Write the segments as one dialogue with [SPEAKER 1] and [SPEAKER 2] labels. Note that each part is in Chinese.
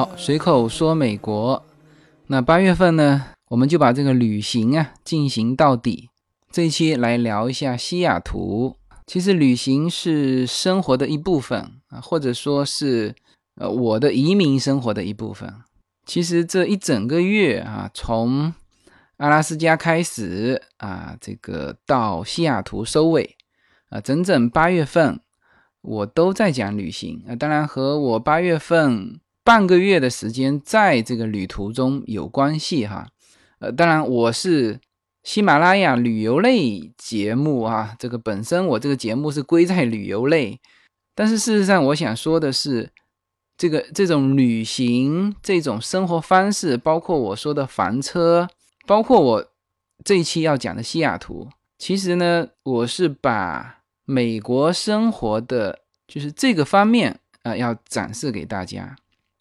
[SPEAKER 1] 好，随口说美国。那八月份呢，我们就把这个旅行啊进行到底。这一期来聊一下西雅图。其实旅行是生活的一部分啊，或者说是呃我的移民生活的一部分。其实这一整个月啊，从阿拉斯加开始啊，这个到西雅图收尾啊，整整八月份我都在讲旅行啊。当然和我八月份。半个月的时间在这个旅途中有关系哈，呃，当然我是喜马拉雅旅游类节目啊，这个本身我这个节目是归在旅游类，但是事实上我想说的是，这个这种旅行这种生活方式，包括我说的房车，包括我这一期要讲的西雅图，其实呢，我是把美国生活的就是这个方面啊，要展示给大家。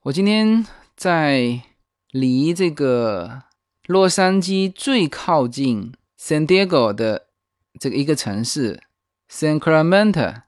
[SPEAKER 1] 我今天在离这个洛杉矶最靠近 San Diego 的这个一个城市 San Clemente，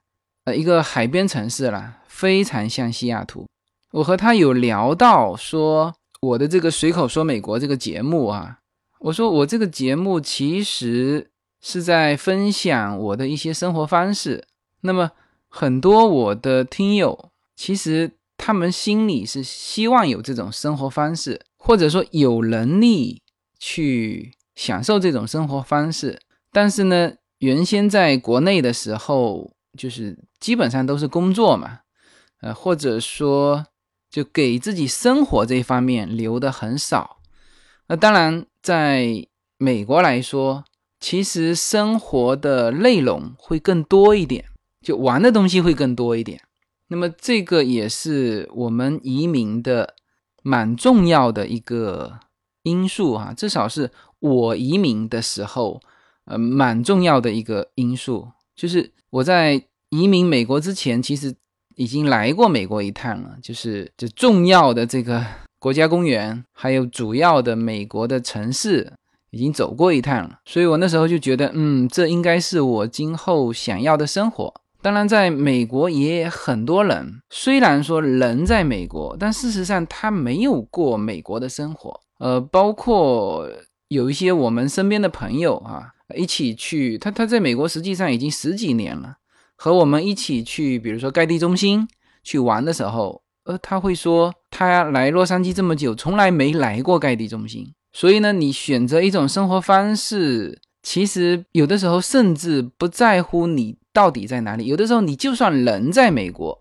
[SPEAKER 1] 呃，一个海边城市啦，非常像西雅图。我和他有聊到说我的这个随口说美国这个节目啊，我说我这个节目其实是在分享我的一些生活方式。那么很多我的听友其实。他们心里是希望有这种生活方式，或者说有能力去享受这种生活方式。但是呢，原先在国内的时候，就是基本上都是工作嘛，呃，或者说就给自己生活这一方面留的很少。那当然，在美国来说，其实生活的内容会更多一点，就玩的东西会更多一点。那么这个也是我们移民的蛮重要的一个因素啊，至少是我移民的时候，呃，蛮重要的一个因素，就是我在移民美国之前，其实已经来过美国一趟了，就是就重要的这个 国家公园，还有主要的美国的城市，已经走过一趟了，所以我那时候就觉得，嗯，这应该是我今后想要的生活。当然，在美国也很多人，虽然说人在美国，但事实上他没有过美国的生活。呃，包括有一些我们身边的朋友啊，一起去他他在美国实际上已经十几年了，和我们一起去，比如说盖蒂中心去玩的时候，呃，他会说他来洛杉矶这么久，从来没来过盖蒂中心。所以呢，你选择一种生活方式，其实有的时候甚至不在乎你。到底在哪里？有的时候，你就算人在美国，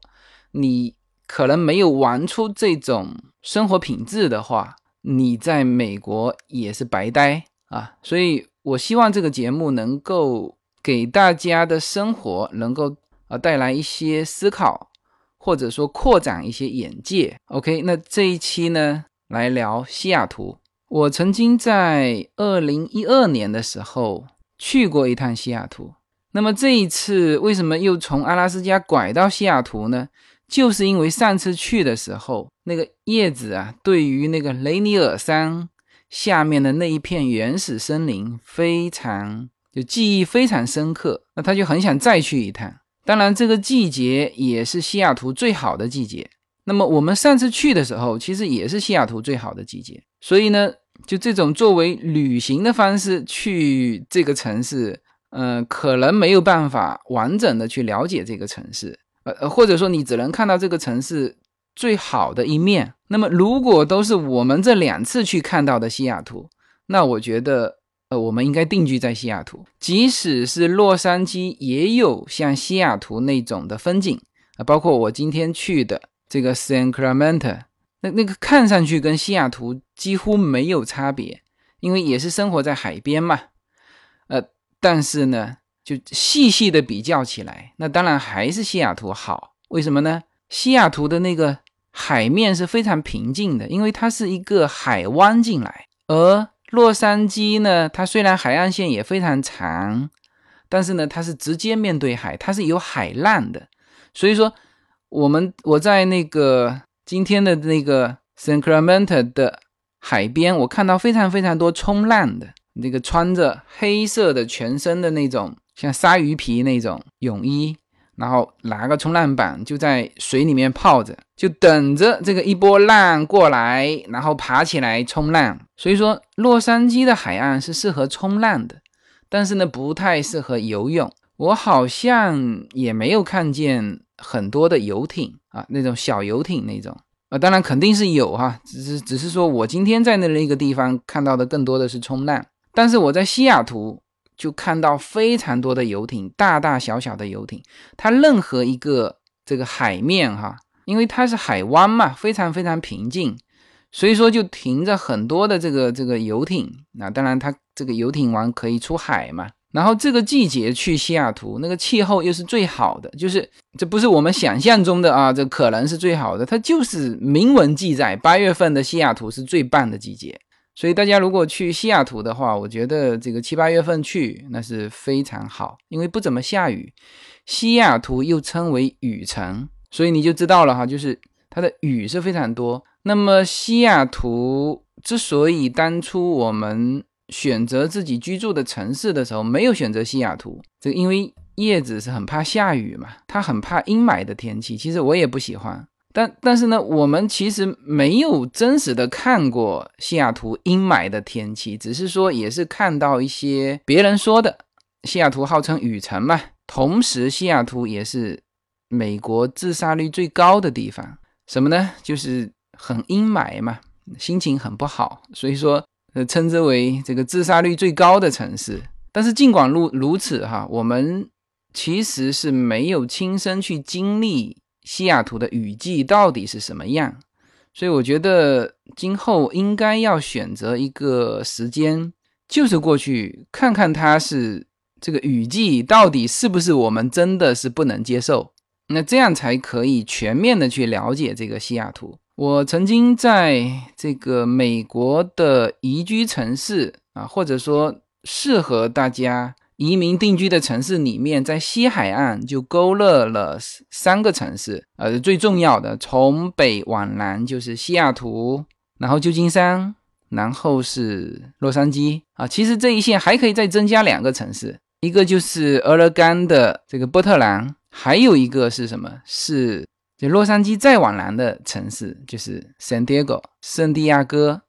[SPEAKER 1] 你可能没有玩出这种生活品质的话，你在美国也是白呆啊！所以，我希望这个节目能够给大家的生活能够啊带来一些思考，或者说扩展一些眼界。OK，那这一期呢，来聊西雅图。我曾经在二零一二年的时候去过一趟西雅图。那么这一次为什么又从阿拉斯加拐到西雅图呢？就是因为上次去的时候，那个叶子啊，对于那个雷尼尔山下面的那一片原始森林非常就记忆非常深刻，那他就很想再去一趟。当然，这个季节也是西雅图最好的季节。那么我们上次去的时候，其实也是西雅图最好的季节。所以呢，就这种作为旅行的方式去这个城市。嗯，可能没有办法完整的去了解这个城市，呃，或者说你只能看到这个城市最好的一面。那么，如果都是我们这两次去看到的西雅图，那我觉得，呃，我们应该定居在西雅图。即使是洛杉矶，也有像西雅图那种的风景啊，包括我今天去的这个 San Clemente，那那个看上去跟西雅图几乎没有差别，因为也是生活在海边嘛，但是呢，就细细的比较起来，那当然还是西雅图好。为什么呢？西雅图的那个海面是非常平静的，因为它是一个海湾进来。而洛杉矶呢，它虽然海岸线也非常长，但是呢，它是直接面对海，它是有海浪的。所以说，我们我在那个今天的那个 Sacramento 的海边，我看到非常非常多冲浪的。那个穿着黑色的全身的那种像鲨鱼皮那种泳衣，然后拿个冲浪板就在水里面泡着，就等着这个一波浪过来，然后爬起来冲浪。所以说，洛杉矶的海岸是适合冲浪的，但是呢，不太适合游泳。我好像也没有看见很多的游艇啊，那种小游艇那种啊，当然肯定是有哈，只是只是说我今天在那那个地方看到的更多的是冲浪，但是我在西雅图。就看到非常多的游艇，大大小小的游艇，它任何一个这个海面哈，因为它是海湾嘛，非常非常平静，所以说就停着很多的这个这个游艇。那当然，它这个游艇王可以出海嘛。然后这个季节去西雅图，那个气候又是最好的，就是这不是我们想象中的啊，这可能是最好的，它就是明文记载，八月份的西雅图是最棒的季节。所以大家如果去西雅图的话，我觉得这个七八月份去那是非常好，因为不怎么下雨。西雅图又称为雨城，所以你就知道了哈，就是它的雨是非常多。那么西雅图之所以当初我们选择自己居住的城市的时候没有选择西雅图，这个因为叶子是很怕下雨嘛，它很怕阴霾的天气。其实我也不喜欢。但但是呢，我们其实没有真实的看过西雅图阴霾的天气，只是说也是看到一些别人说的。西雅图号称雨城嘛，同时西雅图也是美国自杀率最高的地方。什么呢？就是很阴霾嘛，心情很不好，所以说呃称之为这个自杀率最高的城市。但是尽管如如此哈，我们其实是没有亲身去经历。西雅图的雨季到底是什么样？所以我觉得今后应该要选择一个时间，就是过去看看它是这个雨季到底是不是我们真的是不能接受，那这样才可以全面的去了解这个西雅图。我曾经在这个美国的宜居城市啊，或者说适合大家。移民定居的城市里面，在西海岸就勾勒了三个城市，呃，最重要的，从北往南就是西雅图，然后旧金山，然后是洛杉矶啊。其实这一线还可以再增加两个城市，一个就是俄勒冈的这个波特兰，还有一个是什么？是就洛杉矶再往南的城市，就是 San Diego 圣地亚哥。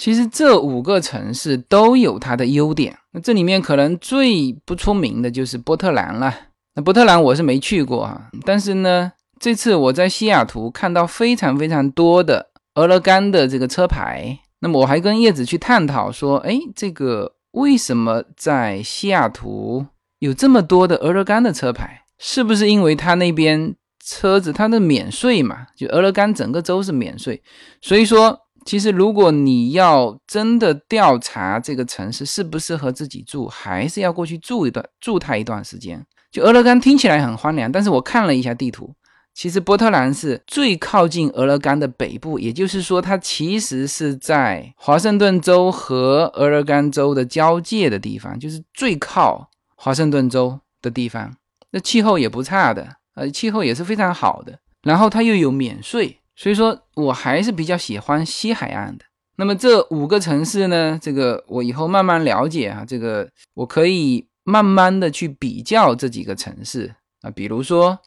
[SPEAKER 1] 其实这五个城市都有它的优点。那这里面可能最不出名的就是波特兰了。那波特兰我是没去过啊，但是呢，这次我在西雅图看到非常非常多的俄勒冈的这个车牌。那么我还跟叶子去探讨说，哎，这个为什么在西雅图有这么多的俄勒冈的车牌？是不是因为他那边车子它的免税嘛？就俄勒冈整个州是免税，所以说。其实，如果你要真的调查这个城市适不适合自己住，还是要过去住一段，住它一段时间。就俄勒冈听起来很荒凉，但是我看了一下地图，其实波特兰是最靠近俄勒冈的北部，也就是说，它其实是在华盛顿州和俄勒冈州的交界的地方，就是最靠华盛顿州的地方。那气候也不差的，呃，气候也是非常好的，然后它又有免税。所以说我还是比较喜欢西海岸的。那么这五个城市呢，这个我以后慢慢了解啊，这个我可以慢慢的去比较这几个城市啊，比如说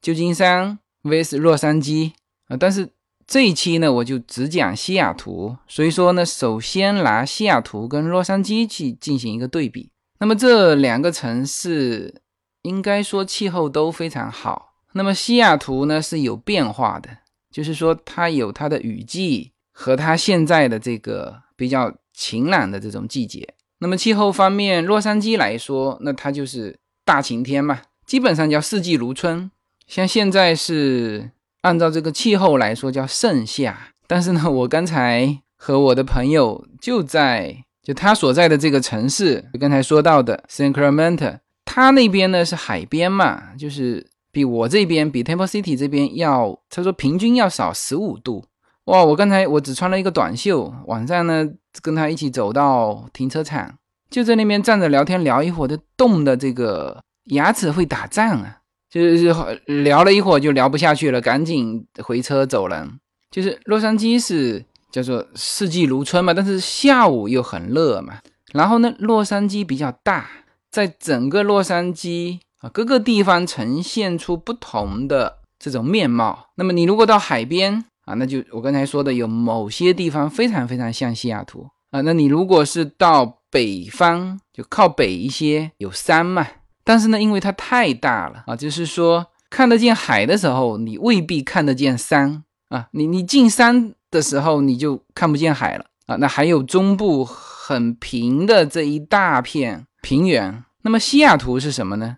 [SPEAKER 1] 旧金山 vs 洛杉矶啊。但是这一期呢，我就只讲西雅图。所以说呢，首先拿西雅图跟洛杉矶去进行一个对比。那么这两个城市应该说气候都非常好。那么西雅图呢是有变化的。就是说，它有它的雨季和它现在的这个比较晴朗的这种季节。那么气候方面，洛杉矶来说，那它就是大晴天嘛，基本上叫四季如春。像现在是按照这个气候来说叫盛夏，但是呢，我刚才和我的朋友就在就他所在的这个城市，刚才说到的 Sacramento，他那边呢是海边嘛，就是。比我这边，比 Temple City 这边要，他说平均要少十五度。哇，我刚才我只穿了一个短袖，晚上呢跟他一起走到停车场，就在那边站着聊天，聊一会儿就冻的这个牙齿会打仗啊，就是聊了一会儿就聊不下去了，赶紧回车走人。就是洛杉矶是叫做四季如春嘛，但是下午又很热嘛。然后呢，洛杉矶比较大，在整个洛杉矶。啊，各个地方呈现出不同的这种面貌。那么你如果到海边啊，那就我刚才说的，有某些地方非常非常像西雅图啊。那你如果是到北方，就靠北一些，有山嘛。但是呢，因为它太大了啊，就是说看得见海的时候，你未必看得见山啊。你你进山的时候，你就看不见海了啊。那还有中部很平的这一大片平原。那么西雅图是什么呢？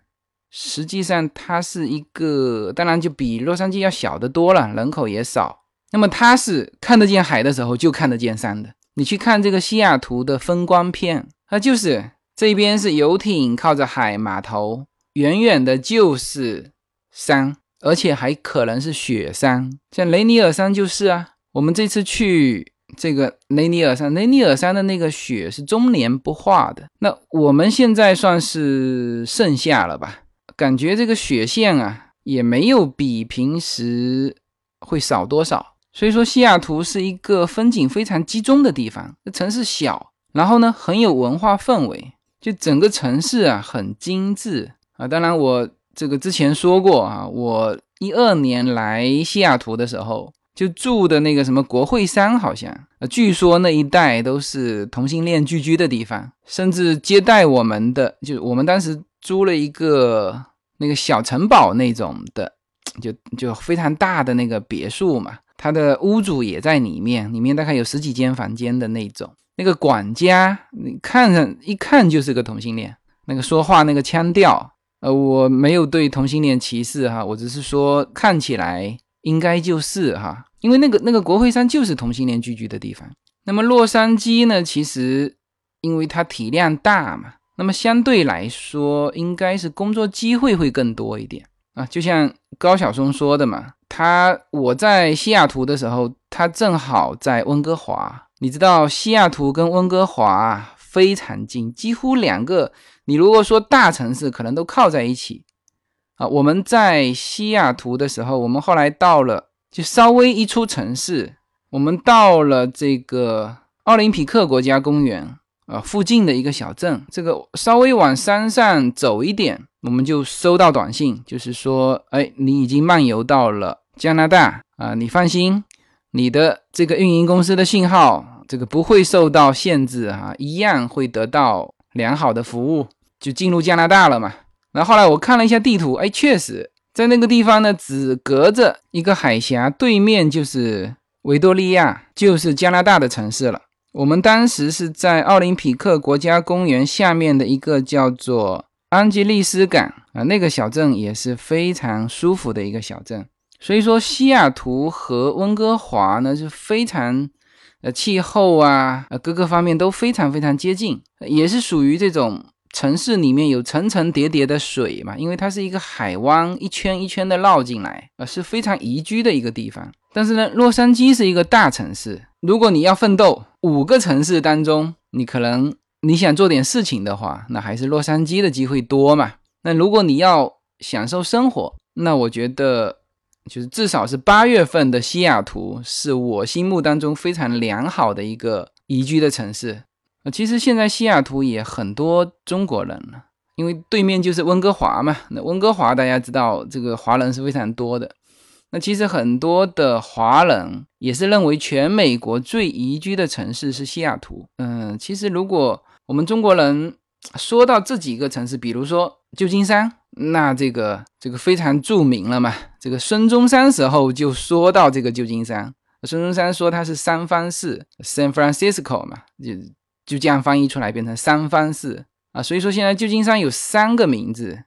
[SPEAKER 1] 实际上它是一个，当然就比洛杉矶要小得多了，人口也少。那么它是看得见海的时候就看得见山的。你去看这个西雅图的风光片，它就是这边是游艇靠着海码头，远远的就是山，而且还可能是雪山，像雷尼尔山就是啊。我们这次去。这个雷尼尔山，雷尼尔山的那个雪是终年不化的。那我们现在算是盛夏了吧？感觉这个雪线啊，也没有比平时会少多少。所以说，西雅图是一个风景非常集中的地方。这城市小，然后呢很有文化氛围，就整个城市啊很精致啊。当然，我这个之前说过啊，我一二年来西雅图的时候。就住的那个什么国会山，好像呃，据说那一带都是同性恋聚居的地方，甚至接待我们的，就我们当时租了一个那个小城堡那种的，就就非常大的那个别墅嘛，他的屋主也在里面，里面大概有十几间房间的那种，那个管家你看上一看就是个同性恋，那个说话那个腔调，呃，我没有对同性恋歧视哈，我只是说看起来。应该就是哈，因为那个那个国会山就是同性恋聚居的地方。那么洛杉矶呢，其实因为它体量大嘛，那么相对来说应该是工作机会会更多一点啊。就像高晓松说的嘛，他我在西雅图的时候，他正好在温哥华。你知道西雅图跟温哥华非常近，几乎两个，你如果说大城市，可能都靠在一起。啊，我们在西雅图的时候，我们后来到了，就稍微一出城市，我们到了这个奥林匹克国家公园啊附近的一个小镇，这个稍微往山上走一点，我们就收到短信，就是说，哎，你已经漫游到了加拿大啊，你放心，你的这个运营公司的信号这个不会受到限制啊，一样会得到良好的服务，就进入加拿大了嘛。然后后来我看了一下地图，哎，确实在那个地方呢，只隔着一个海峡，对面就是维多利亚，就是加拿大的城市了。我们当时是在奥林匹克国家公园下面的一个叫做安吉利斯港啊，那个小镇也是非常舒服的一个小镇。所以说，西雅图和温哥华呢是非常，呃，气候啊，呃，各个方面都非常非常接近，也是属于这种。城市里面有层层叠叠的水嘛，因为它是一个海湾，一圈一圈的绕进来，啊，是非常宜居的一个地方。但是呢，洛杉矶是一个大城市，如果你要奋斗，五个城市当中，你可能你想做点事情的话，那还是洛杉矶的机会多嘛。那如果你要享受生活，那我觉得就是至少是八月份的西雅图是我心目当中非常良好的一个宜居的城市。呃，其实现在西雅图也很多中国人了，因为对面就是温哥华嘛。那温哥华大家知道，这个华人是非常多的。那其实很多的华人也是认为全美国最宜居的城市是西雅图。嗯，其实如果我们中国人说到这几个城市，比如说旧金山，那这个这个非常著名了嘛。这个孙中山时候就说到这个旧金山，孙中山说它是三藩市，San Francisco 嘛，就。就这样翻译出来变成三藩市啊，所以说现在旧金山有三个名字，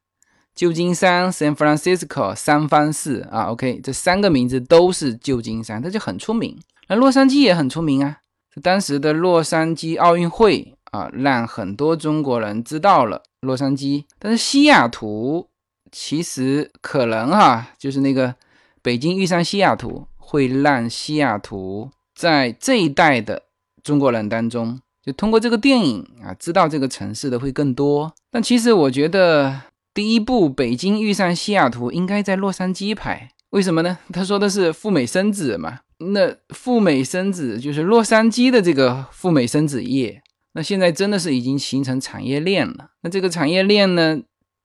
[SPEAKER 1] 旧金山 （San Francisco） 三藩市啊。OK，这三个名字都是旧金山，它就很出名。那洛杉矶也很出名啊，当时的洛杉矶奥运会啊，让很多中国人知道了洛杉矶。但是西雅图其实可能哈，就是那个北京遇上西雅图，会让西雅图在这一代的中国人当中。就通过这个电影啊，知道这个城市的会更多。但其实我觉得，第一部《北京遇上西雅图》应该在洛杉矶拍。为什么呢？他说的是赴美生子嘛。那赴美生子就是洛杉矶的这个赴美生子业。那现在真的是已经形成产业链了。那这个产业链呢，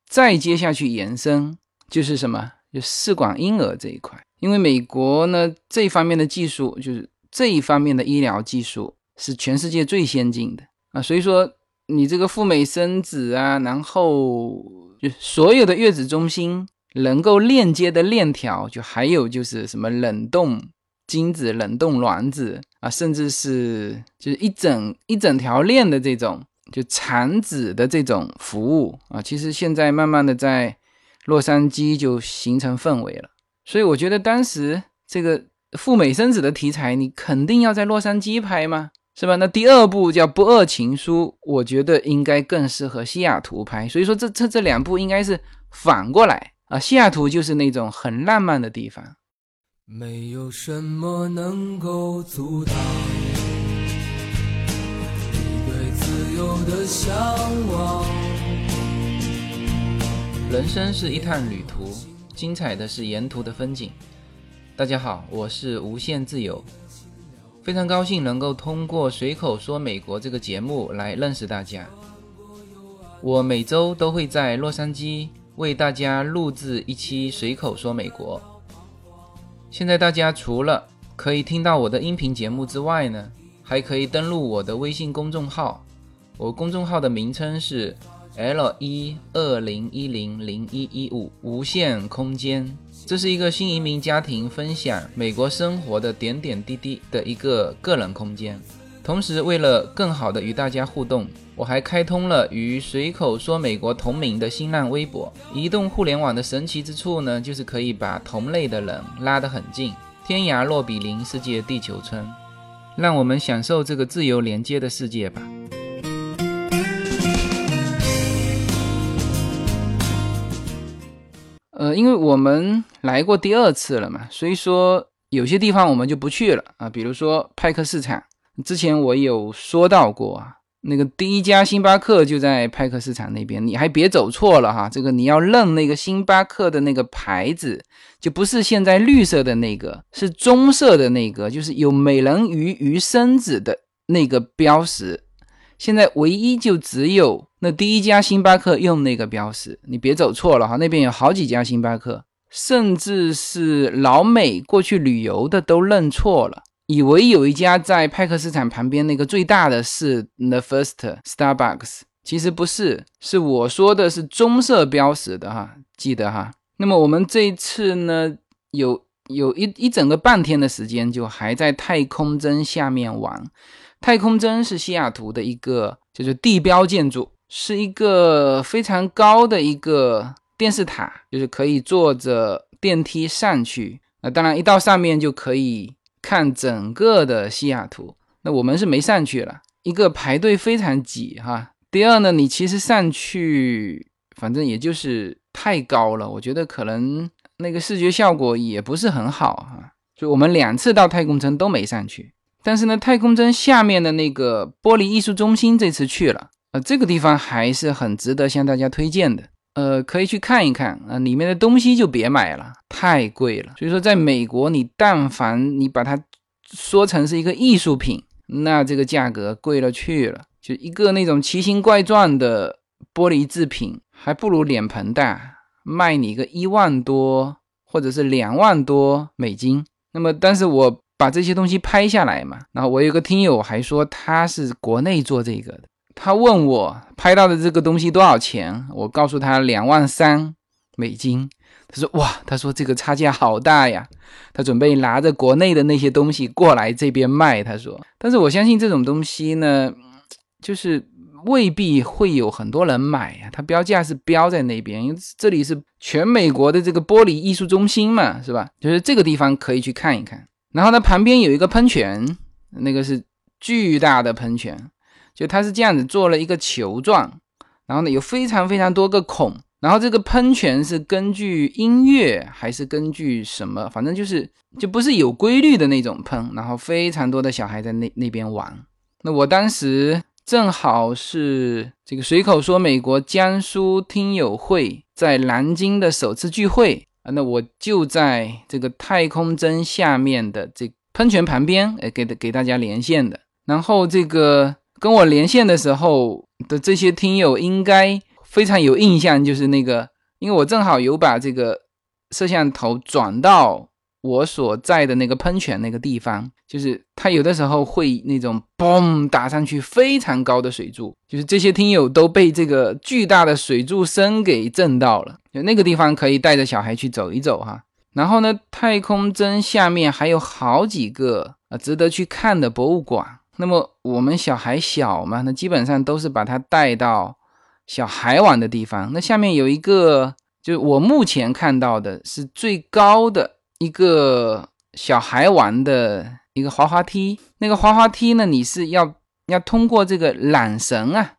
[SPEAKER 1] 再接下去延伸就是什么？就试管婴儿这一块，因为美国呢这一方面的技术，就是这一方面的医疗技术是全世界最先进的啊，所以说你这个赴美生子啊，然后就所有的月子中心能够链接的链条，就还有就是什么冷冻精子、冷冻卵子啊，甚至是就是一整一整条链的这种就产子的这种服务啊，其实现在慢慢的在。洛杉矶就形成氛围了，所以我觉得当时这个赴美生子的题材，你肯定要在洛杉矶拍吗？是吧？那第二部叫《不二情书》，我觉得应该更适合西雅图拍。所以说，这这这两部应该是反过来啊。西雅图就是那种很浪漫的地方。没有什么能够阻挡你对自由的向往。人生是一趟旅途，精彩的是沿途的风景。大家好，我是无限自由，非常高兴能够通过随口说美国这个节目来认识大家。我每周都会在洛杉矶为大家录制一期随口说美国。现在大家除了可以听到我的音频节目之外呢，还可以登录我的微信公众号，我公众号的名称是。L 一二零一零零一一五无限空间，这是一个新移民家庭分享美国生活的点点滴滴的一个个人空间。同时，为了更好的与大家互动，我还开通了与随口说美国同名的新浪微博。移动互联网的神奇之处呢，就是可以把同类的人拉得很近，天涯若比邻，世界地球村。让我们享受这个自由连接的世界吧。呃，因为我们来过第二次了嘛，所以说有些地方我们就不去了啊。比如说派克市场，之前我有说到过啊，那个第一家星巴克就在派克市场那边，你还别走错了哈。这个你要认那个星巴克的那个牌子，就不是现在绿色的那个，是棕色的那个，就是有美人鱼鱼身子的那个标识。现在唯一就只有那第一家星巴克用那个标识，你别走错了哈。那边有好几家星巴克，甚至是老美过去旅游的都认错了，以为有一家在派克市场旁边那个最大的是 The First Starbucks，其实不是，是我说的是棕色标识的哈，记得哈。那么我们这一次呢，有有一一整个半天的时间，就还在太空针下面玩。太空针是西雅图的一个，就是地标建筑，是一个非常高的一个电视塔，就是可以坐着电梯上去。那当然，一到上面就可以看整个的西雅图。那我们是没上去了，一个排队非常挤哈。第二呢，你其实上去，反正也就是太高了，我觉得可能那个视觉效果也不是很好哈。就我们两次到太空针都没上去。但是呢，太空针下面的那个玻璃艺术中心这次去了，呃，这个地方还是很值得向大家推荐的，呃，可以去看一看啊。里面的东西就别买了，太贵了。所以说，在美国，你但凡你把它说成是一个艺术品，那这个价格贵了去了。就一个那种奇形怪状的玻璃制品，还不如脸盆大，卖你个一万多或者是两万多美金。那么，但是我。把这些东西拍下来嘛，然后我有个听友还说他是国内做这个的，他问我拍到的这个东西多少钱，我告诉他两万三美金，他说哇，他说这个差价好大呀，他准备拿着国内的那些东西过来这边卖，他说，但是我相信这种东西呢，就是未必会有很多人买呀，它标价是标在那边，因为这里是全美国的这个玻璃艺术中心嘛，是吧？就是这个地方可以去看一看。然后呢，旁边有一个喷泉，那个是巨大的喷泉，就它是这样子做了一个球状，然后呢有非常非常多个孔，然后这个喷泉是根据音乐还是根据什么，反正就是就不是有规律的那种喷，然后非常多的小孩在那那边玩。那我当时正好是这个随口说美国江苏听友会在南京的首次聚会。啊，那我就在这个太空针下面的这喷泉旁边，哎，给给大家连线的。然后这个跟我连线的时候的这些听友，应该非常有印象，就是那个，因为我正好有把这个摄像头转到我所在的那个喷泉那个地方，就是它有的时候会那种嘣打上去非常高的水柱，就是这些听友都被这个巨大的水柱声给震到了。就那个地方可以带着小孩去走一走哈。然后呢，太空针下面还有好几个啊值得去看的博物馆。那么我们小孩小嘛，那基本上都是把他带到小孩玩的地方。那下面有一个，就是我目前看到的是最高的一个小孩玩的一个滑滑梯。那个滑滑梯呢，你是要要通过这个缆绳啊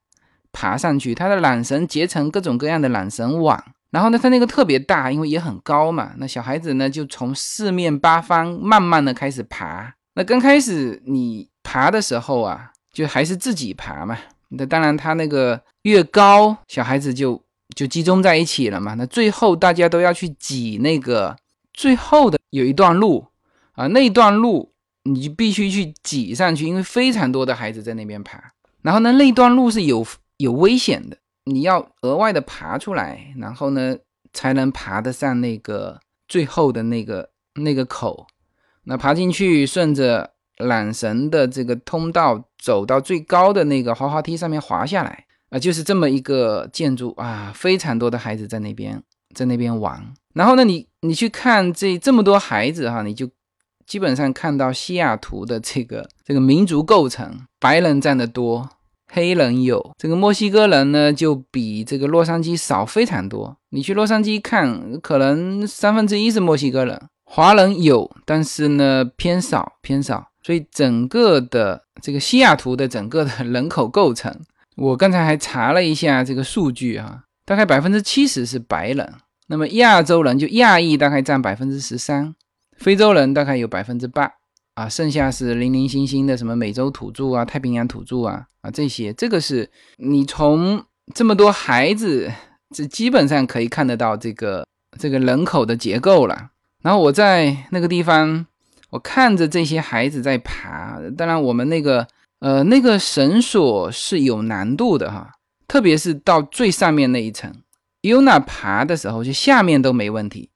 [SPEAKER 1] 爬上去，它的缆绳结成各种各样的缆绳网。然后呢，它那个特别大，因为也很高嘛。那小孩子呢，就从四面八方慢慢的开始爬。那刚开始你爬的时候啊，就还是自己爬嘛。那当然，他那个越高，小孩子就就集中在一起了嘛。那最后大家都要去挤那个最后的有一段路啊，那一段路你就必须去挤上去，因为非常多的孩子在那边爬。然后呢，那段路是有有危险的。你要额外的爬出来，然后呢，才能爬得上那个最后的那个那个口。那爬进去，顺着缆绳的这个通道走到最高的那个滑滑梯上面滑下来啊，就是这么一个建筑啊，非常多的孩子在那边在那边玩。然后呢，你你去看这这么多孩子哈，你就基本上看到西雅图的这个这个民族构成，白人占的多。黑人有这个墨西哥人呢，就比这个洛杉矶少非常多。你去洛杉矶看，可能三分之一是墨西哥人，华人有，但是呢偏少偏少。所以整个的这个西雅图的整个的人口构成，我刚才还查了一下这个数据啊，大概百分之七十是白人，那么亚洲人就亚裔大概占百分之十三，非洲人大概有百分之八。啊，剩下是零零星星的什么美洲土著啊、太平洋土著啊啊这些，这个是你从这么多孩子，这基本上可以看得到这个这个人口的结构了。然后我在那个地方，我看着这些孩子在爬，当然我们那个呃那个绳索是有难度的哈，特别是到最上面那一层，Yuna 爬的时候，就下面都没问题，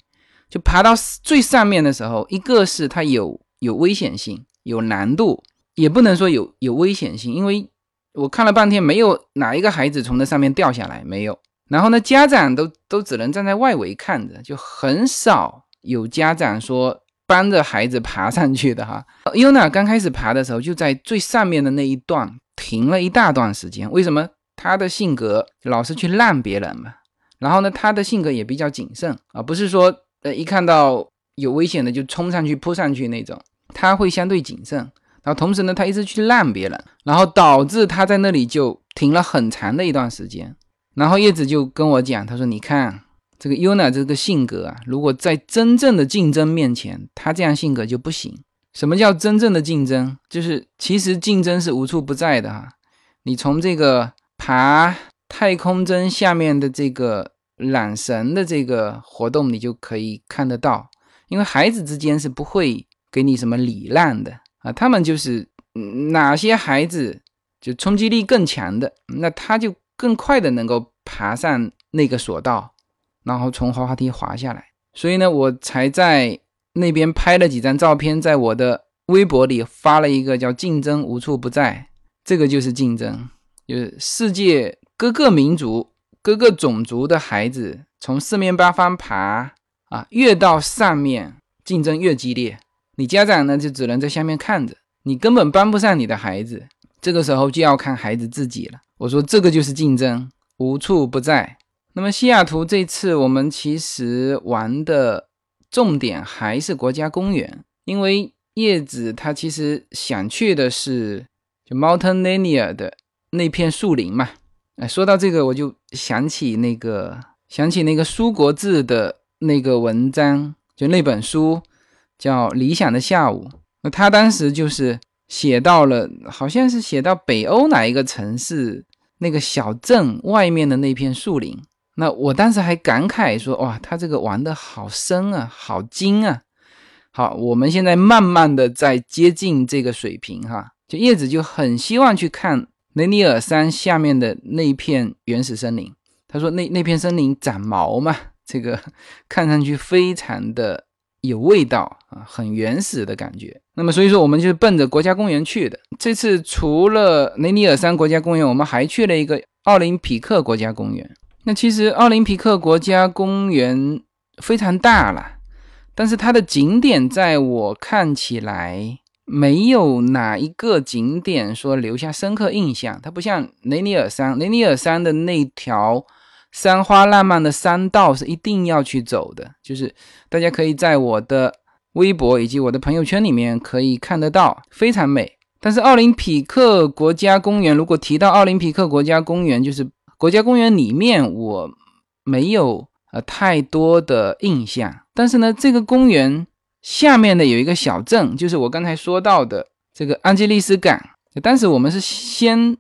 [SPEAKER 1] 就爬到最上面的时候，一个是它有。有危险性，有难度，也不能说有有危险性，因为我看了半天，没有哪一个孩子从那上面掉下来，没有。然后呢，家长都都只能站在外围看着，就很少有家长说帮着孩子爬上去的哈。尤娜刚开始爬的时候，就在最上面的那一段停了一大段时间。为什么？他的性格老是去让别人嘛。然后呢，他的性格也比较谨慎啊，不是说呃一看到。有危险的就冲上去扑上去那种，他会相对谨慎，然后同时呢，他一直去让别人，然后导致他在那里就停了很长的一段时间。然后叶子就跟我讲，他说：“你看这个 Yuna 这个性格啊，如果在真正的竞争面前，他这样性格就不行。什么叫真正的竞争？就是其实竞争是无处不在的哈。你从这个爬太空针下面的这个缆绳的这个活动，你就可以看得到。”因为孩子之间是不会给你什么礼让的啊，他们就是哪些孩子就冲击力更强的，那他就更快的能够爬上那个索道，然后从滑滑梯滑下来。所以呢，我才在那边拍了几张照片，在我的微博里发了一个叫“竞争无处不在”，这个就是竞争，就是世界各个民族、各个种族的孩子从四面八方爬。啊，越到上面竞争越激烈，你家长呢就只能在下面看着，你根本帮不上你的孩子。这个时候就要看孩子自己了。我说这个就是竞争，无处不在。那么西雅图这次我们其实玩的重点还是国家公园，因为叶子他其实想去的是就 Mountain Linear 的那片树林嘛。哎，说到这个我就想起那个想起那个苏国志的。那个文章就那本书叫《理想的下午》，那他当时就是写到了，好像是写到北欧哪一个城市那个小镇外面的那片树林。那我当时还感慨说：“哇，他这个玩的好深啊，好精啊！”好，我们现在慢慢的在接近这个水平哈。就叶子就很希望去看雷尼尔山下面的那一片原始森林。他他说那那片森林长毛嘛，这个 看上去非常的有味道啊，很原始的感觉。那么所以说，我们就是奔着国家公园去的。这次除了雷尼尔山国家公园，我们还去了一个奥林匹克国家公园。那其实奥林匹克国家公园非常大了。但是它的景点在我看起来没有哪一个景点说留下深刻印象。它不像雷尼尔山，雷尼尔山的那条山花烂漫的山道是一定要去走的，就是大家可以在我的微博以及我的朋友圈里面可以看得到，非常美。但是奥林匹克国家公园，如果提到奥林匹克国家公园，就是国家公园里面我没有呃太多的印象。但是呢，这个公园下面呢有一个小镇，就是我刚才说到的这个安吉利斯港。当时我们是先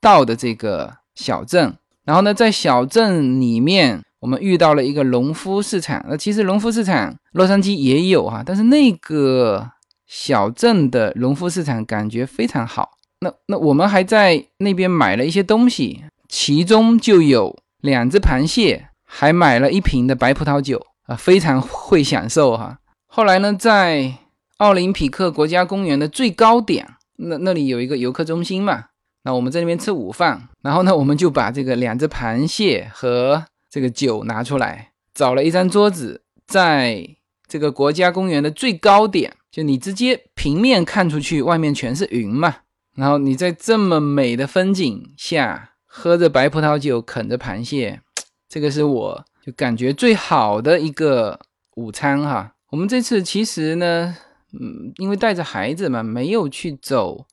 [SPEAKER 1] 到的这个小镇，然后呢，在小镇里面我们遇到了一个农夫市场。那其实农夫市场洛杉矶也有哈，但是那个小镇的农夫市场感觉非常好。那那我们还在那边买了一些东西，其中就有两只螃蟹，还买了一瓶的白葡萄酒。啊，非常会享受哈。后来呢，在奥林匹克国家公园的最高点，那那里有一个游客中心嘛。那我们在那边吃午饭，然后呢，我们就把这个两只螃蟹和这个酒拿出来，找了一张桌子，在这个国家公园的最高点，就你直接平面看出去，外面全是云嘛。然后你在这么美的风景下，喝着白葡萄酒，啃着螃蟹，这个是我。就感觉最好的一个午餐哈，我们这次其实呢，嗯，因为带着孩子嘛，没有去走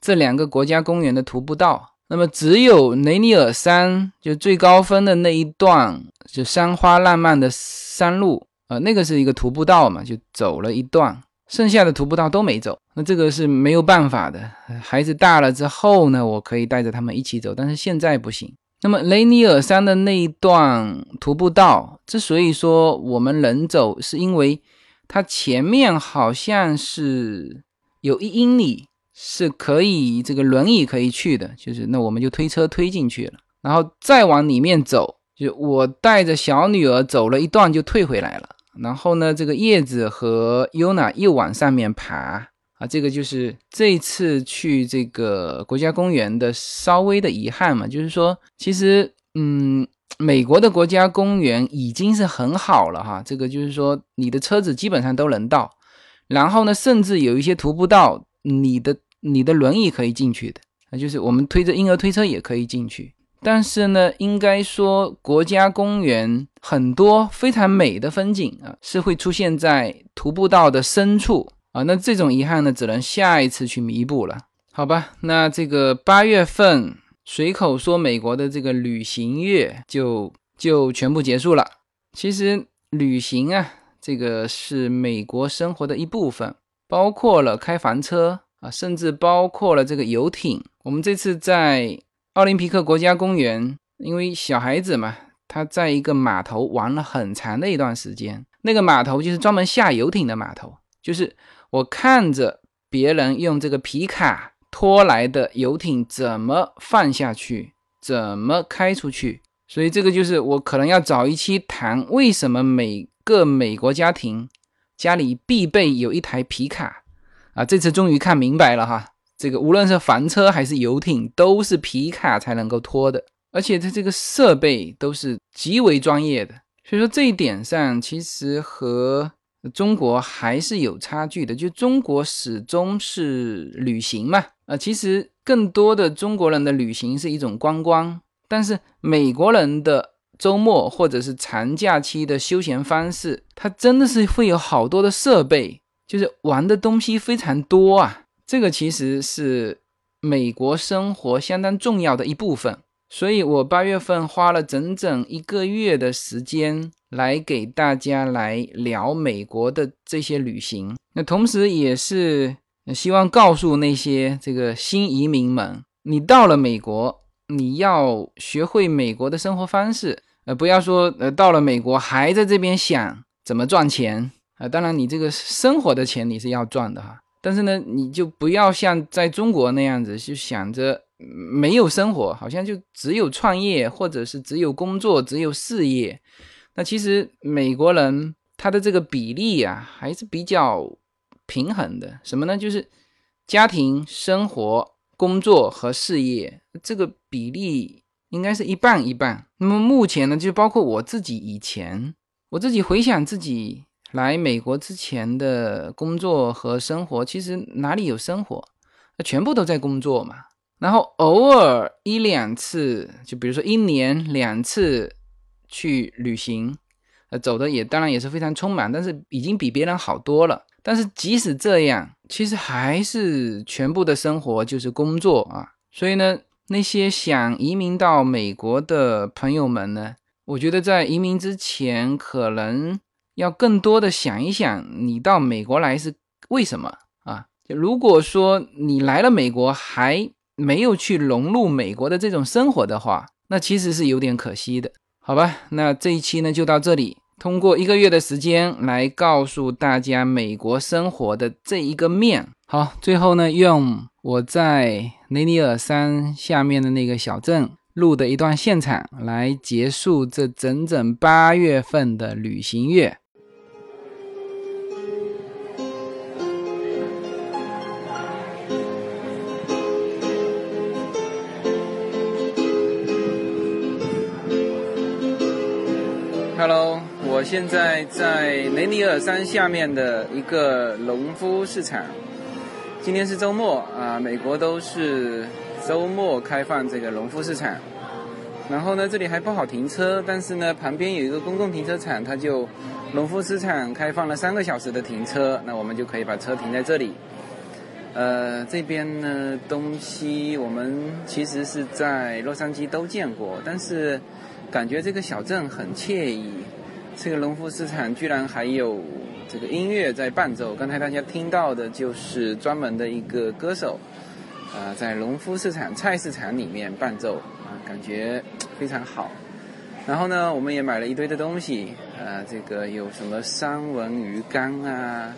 [SPEAKER 1] 这两个国家公园的徒步道，那么只有雷尼尔山就最高峰的那一段，就山花烂漫的山路啊，那个是一个徒步道嘛，就走了一段，剩下的徒步道都没走，那这个是没有办法的。孩子大了之后呢，我可以带着他们一起走，但是现在不行。那么雷尼尔山的那一段徒步道，之所以说我们能走，是因为它前面好像是有一英里是可以这个轮椅可以去的，就是那我们就推车推进去了，然后再往里面走，就我带着小女儿走了一段就退回来了，然后呢，这个叶子和优娜又往上面爬。啊，这个就是这次去这个国家公园的稍微的遗憾嘛，就是说，其实，嗯，美国的国家公园已经是很好了哈，这个就是说，你的车子基本上都能到，然后呢，甚至有一些徒步道，你的你的轮椅可以进去的，啊，就是我们推着婴儿推车也可以进去，但是呢，应该说国家公园很多非常美的风景啊，是会出现在徒步道的深处。啊，那这种遗憾呢，只能下一次去弥补了，好吧？那这个八月份随口说美国的这个旅行月就就全部结束了。其实旅行啊，这个是美国生活的一部分，包括了开房车啊，甚至包括了这个游艇。我们这次在奥林匹克国家公园，因为小孩子嘛，他在一个码头玩了很长的一段时间，那个码头就是专门下游艇的码头，就是。我看着别人用这个皮卡拖来的游艇怎么放下去，怎么开出去，所以这个就是我可能要找一期谈为什么每个美国家庭家里必备有一台皮卡啊！这次终于看明白了哈，这个无论是房车还是游艇，都是皮卡才能够拖的，而且它这个设备都是极为专业的，所以说这一点上其实和。中国还是有差距的，就中国始终是旅行嘛，啊，其实更多的中国人的旅行是一种观光，但是美国人的周末或者是长假期的休闲方式，它真的是会有好多的设备，就是玩的东西非常多啊，这个其实是美国生活相当重要的一部分。所以我八月份花了整整一个月的时间来给大家来聊美国的这些旅行，那同时也是希望告诉那些这个新移民们，你到了美国，你要学会美国的生活方式，呃，不要说呃到了美国还在这边想怎么赚钱啊，当然你这个生活的钱你是要赚的哈，但是呢，你就不要像在中国那样子，就想着没有生活，好像就只有创业，或者是只有工作，只有事业。那其实美国人他的这个比例啊，还是比较平衡的。什么呢？就是家庭生活、工作和事业这个比例应该是一半一半。那么目前呢，就包括我自己以前，我自己回想自己来美国之前的工作和生活，其实哪里有生活？那全部都在工作嘛。然后偶尔一两次，就比如说一年两次去旅行，呃，走的也当然也是非常匆忙，但是已经比别人好多了。但是即使这样，其实还是全部的生活就是工作啊。所以呢，那些想移民到美国的朋友们呢，我觉得在移民之前，可能要更多的想一想，你到美国来是为什么啊？如果说你来了美国还没有去融入美国的这种生活的话，那其实是有点可惜的，好吧？那这一期呢就到这里，通过一个月的时间来告诉大家美国生活的这一个面。好，最后呢，用我在雷尼尔山下面的那个小镇录的一段现场来结束这整整八月份的旅行月。现在在雷尼尔山下面的一个农夫市场。今天是周末啊，美国都是周末开放这个农夫市场。然后呢，这里还不好停车，但是呢，旁边有一个公共停车场，它就农夫市场开放了三个小时的停车，那我们就可以把车停在这里。呃，这边呢，东西我们其实是在洛杉矶都见过，但是。感觉这个小镇很惬意，这个农夫市场居然还有这个音乐在伴奏。刚才大家听到的就是专门的一个歌手，呃，在农夫市场菜市场里面伴奏，啊，感觉非常好。然后呢，我们也买了一堆的东西，呃，这个有什么三文鱼干啊，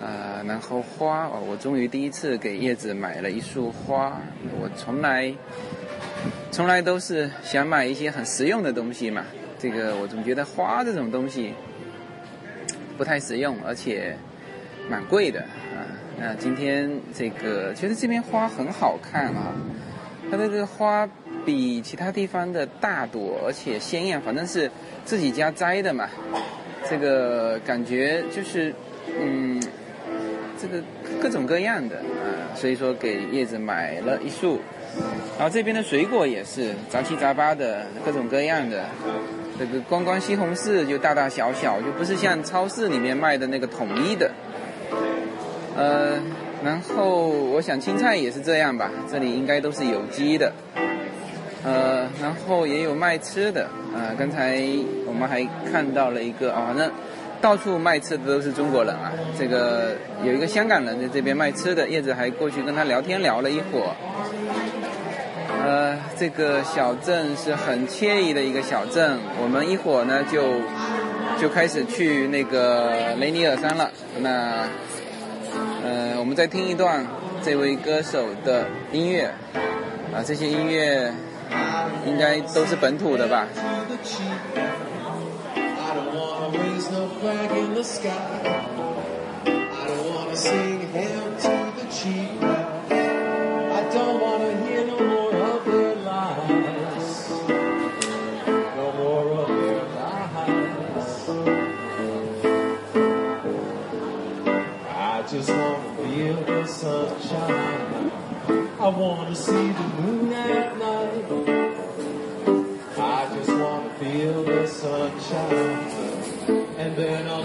[SPEAKER 1] 啊，然后花哦，我终于第一次给叶子买了一束花，我从来。从来都是想买一些很实用的东西嘛，这个我总觉得花这种东西不太实用，而且蛮贵的啊。那今天这个其实这边花很好看啊，它这个花比其他地方的大朵，而且鲜艳，反正是自己家摘的嘛，这个感觉就是嗯，这个各种各样的啊，所以说给叶子买了一束。然后这边的水果也是杂七杂八的，各种各样的。这个光光西红柿就大大小小，就不是像超市里面卖的那个统一的。呃，然后我想青菜也是这样吧，这里应该都是有机的。呃，然后也有卖吃的。啊，刚才我们还看到了一个啊，反正到处卖吃的都是中国人啊。这个有一个香港人在这边卖吃的，叶子还过去跟他聊天聊了一会儿。呃，这个小镇是很惬意的一个小镇。我们一会儿呢就就开始去那个雷尼尔山了。那呃，我们再听一段这位歌手的音乐啊，这些音乐应该都是本土的吧。I wanna see the moon at night. I just wanna feel the sunshine. And then I'll